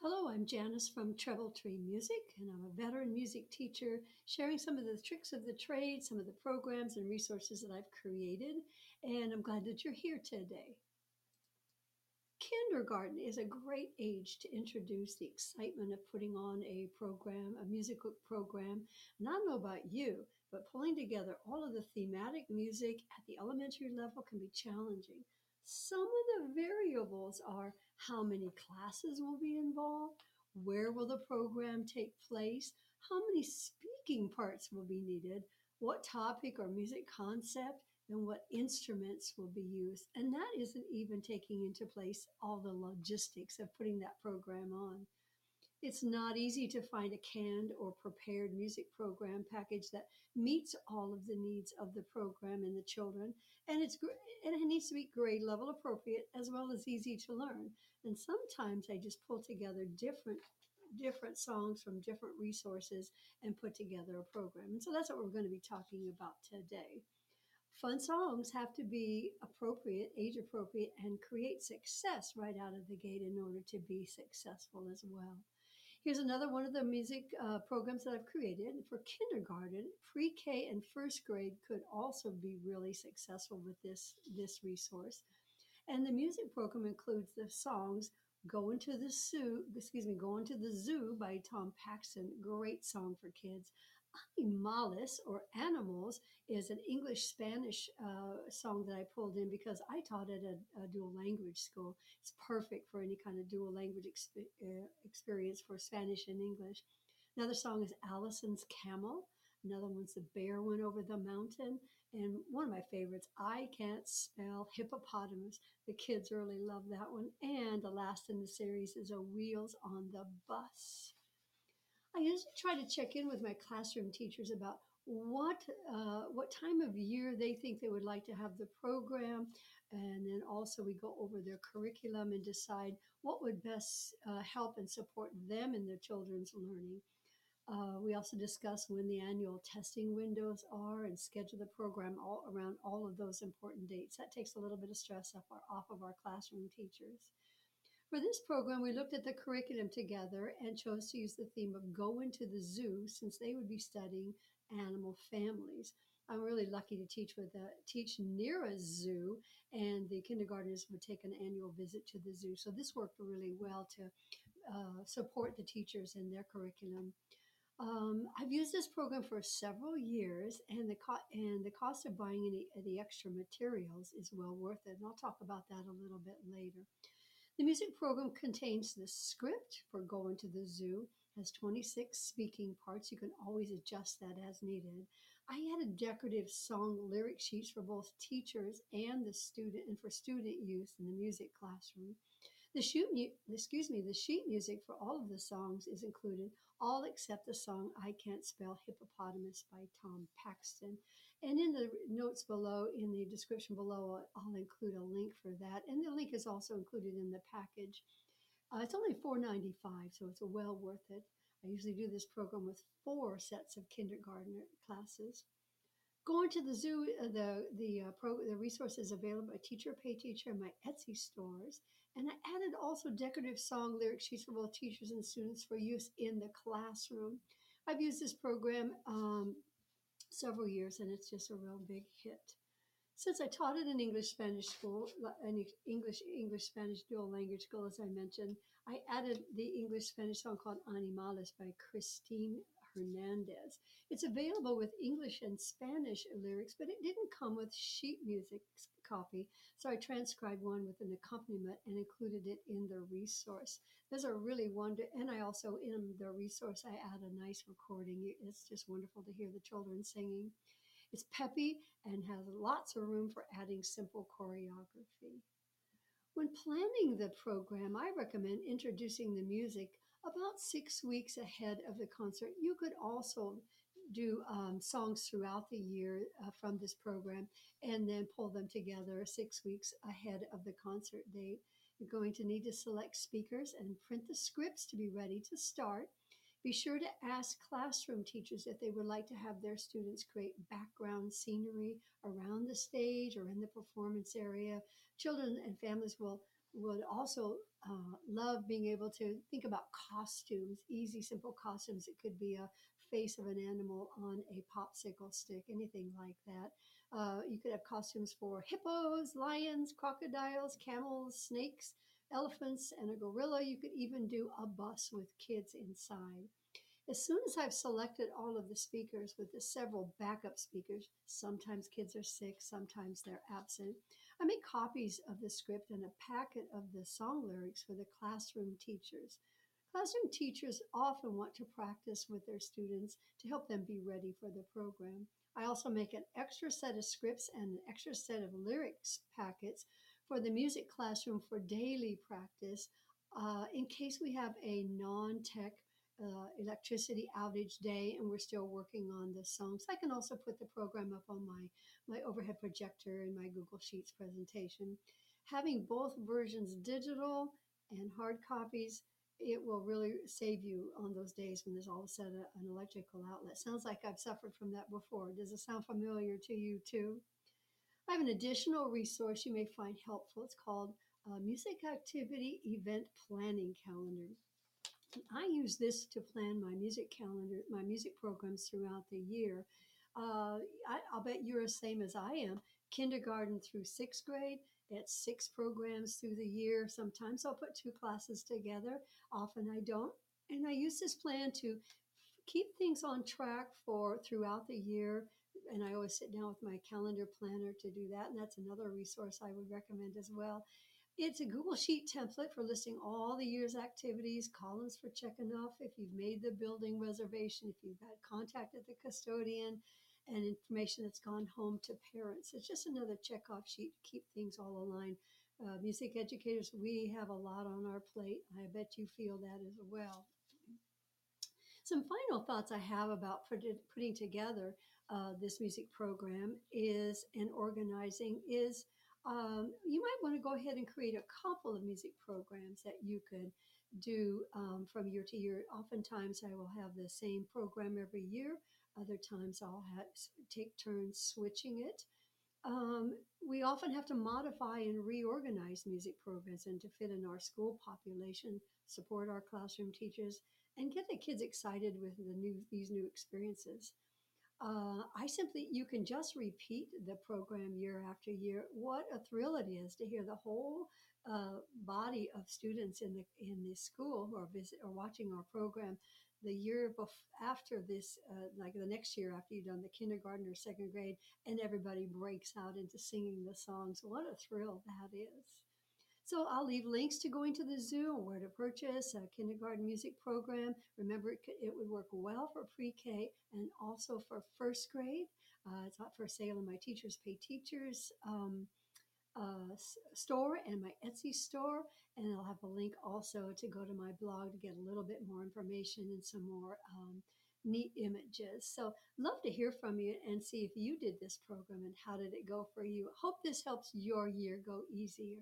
Hello, I'm Janice from Treble Tree Music, and I'm a veteran music teacher sharing some of the tricks of the trade, some of the programs and resources that I've created, and I'm glad that you're here today. Kindergarten is a great age to introduce the excitement of putting on a program, a musical program. And I don't know about you, but pulling together all of the thematic music at the elementary level can be challenging. Some of the variables are how many classes will be involved, where will the program take place, how many speaking parts will be needed, what topic or music concept, and what instruments will be used. And that isn't even taking into place all the logistics of putting that program on. It's not easy to find a canned or prepared music program package that meets all of the needs of the program and the children, and it's and it needs to be grade level appropriate as well as easy to learn. And sometimes I just pull together different different songs from different resources and put together a program. And so that's what we're going to be talking about today. Fun songs have to be appropriate, age appropriate, and create success right out of the gate in order to be successful as well. Here's another one of the music uh, programs that I've created for kindergarten. Pre K and first grade could also be really successful with this, this resource. And the music program includes the songs Going to the Zoo, excuse me, Going to the Zoo by Tom Paxton. Great song for kids. Animales or Animals is an English Spanish uh, song that I pulled in because I taught at a, a, dual language school. It's perfect for any kind of dual language exp- uh, experience for Spanish and English. Another song is Alison's Camel. Another one's The Bear Went Over the Mountain. And one of my favorites, I Can't Spell Hippopotamus. The kids really love that one. And the last in the series is A Wheels on the Bus. I usually try to check in with my classroom teachers about what uh, what time of year they think they would like to have the program, and then also we go over their curriculum and decide what would best uh, help and support them in their children's learning. Uh, we also discuss when the annual testing windows are and schedule the program all around all of those important dates. That takes a little bit of stress off, of our classroom teachers. For this program, we looked at the curriculum together and chose to use the theme of Go into the Zoo since they would be studying animal families. I'm really lucky to teach with a teach near a zoo, and the kindergartners would take an annual visit to the zoo. So this worked really well to uh, support the teachers in their curriculum. Um, I've used this program for several years, and the co- and the cost of buying any the extra materials is well worth it. And I'll talk about that a little bit later. The music program contains the script for Going to the Zoo, has 26 speaking parts. You can always adjust that as needed. I added decorative song lyric sheets for both teachers and the student and for student use in the music classroom. The shoot excuse me, the sheet music for all of the songs is included, all except the song I Can't Spell Hippopotamus by Tom Paxton. And in the notes below, in the description below, I'll include a link for that. And the link is also included in the package. Uh, it's only $4.95, so it's well worth it. I usually do this program with four sets of kindergarten classes. Going to the zoo, uh, the the uh, pro, the resources available at Teacher Pay Teacher and my Etsy stores, and I added also decorative song lyric sheets for both teachers and students for use in the classroom. I've used this program um, several years, and it's just a real big hit. Since I taught at an English Spanish school, an English English Spanish dual language school, as I mentioned, I added the English Spanish song called Animales by Christine Hernandez. It's available with English and Spanish lyrics, but it didn't come with sheet music copy, so I transcribed one with an accompaniment and included it in the resource. Those are really wonder, and I also in the resource I add a nice recording. It's just wonderful to hear the children singing. It's peppy and has lots of room for adding simple choreography. When planning the program, I recommend introducing the music about six weeks ahead of the concert. You could also do um, songs throughout the year uh, from this program and then pull them together six weeks ahead of the concert date. You're going to need to select speakers and print the scripts to be ready to start. Be sure to ask classroom teachers if they would like to have their students create background scenery around the stage or in the performance area. Children and families will would also uh, love being able to think about costumes, easy, simple costumes. It could be a face of an animal on a popsicle stick, anything like that. Uh, you could have costumes for hippos, lions, crocodiles, camels, snakes, elephants, and a gorilla. You could even do a bus with kids inside. As soon as I've selected all of the speakers with the several backup speakers, sometimes kids are sick, sometimes they're absent, I make copies of the script and a packet of the song lyrics for the classroom teachers. Classroom teachers often want to practice with their students to help them be ready for the program. I also make an extra set of scripts and an extra set of lyrics packets for the music classroom for daily practice uh, in case we have a non tech uh, electricity outage day and we're still working on the songs. I can also put the program up on my, my overhead projector in my Google Sheets presentation. Having both versions digital and hard copies, it will really save you on those days when there's all of a sudden an electrical outlet. Sounds like I've suffered from that before. Does it sound familiar to you too? I have an additional resource you may find helpful. It's called uh, Music Activity Event Planning Calendar. I use this to plan my music calendar, my music programs throughout the year. Uh, I, will bet you're the same as I am. Kindergarten through sixth grade, that's six programs through the year. Sometimes I'll put two classes together, often I don't. And I use this plan to keep things on track for throughout the year. And I always sit down with my calendar planner to do that. And that's another resource I would recommend as well. It's a Google Sheet template for listing all the year's activities, columns for checking off if you've made the building reservation, if you've had contacted the custodian, and information that's gone home to parents. It's just another checkoff sheet to keep things all aligned. Uh, music educators, we have a lot on our plate. I bet you feel that as well. Some final thoughts I have about putting together uh, this music program is and organizing is um, you might want to go ahead and create a couple of music programs that you could do um, from year to year. Oftentimes, I will have the same program every year. Other times, I'll have, take turns switching it. Um, we often have to modify and reorganize music programs and to fit in our school population, support our classroom teachers, and get the kids excited with the new these new experiences. Uh, I simply, you can just repeat the program year after year. What a thrill it is to hear the whole uh, body of students in the in the school who are visit or watching our program the year bef- after this, uh, like the next year after you've done the kindergarten or second grade, and everybody breaks out into singing the songs. What a thrill that is! So I'll leave links to going to the zoo and where to purchase a kindergarten music program. Remember, it, could, it would work well for pre-K and also for first grade. Uh, it's not for sale in my Teachers Pay Teachers um, uh, store and my Etsy store. And I'll have a link also to go to my blog to get a little bit more information and some more um, neat images. So love to hear from you and see if you did this program and how did it go for you. Hope this helps your year go easier.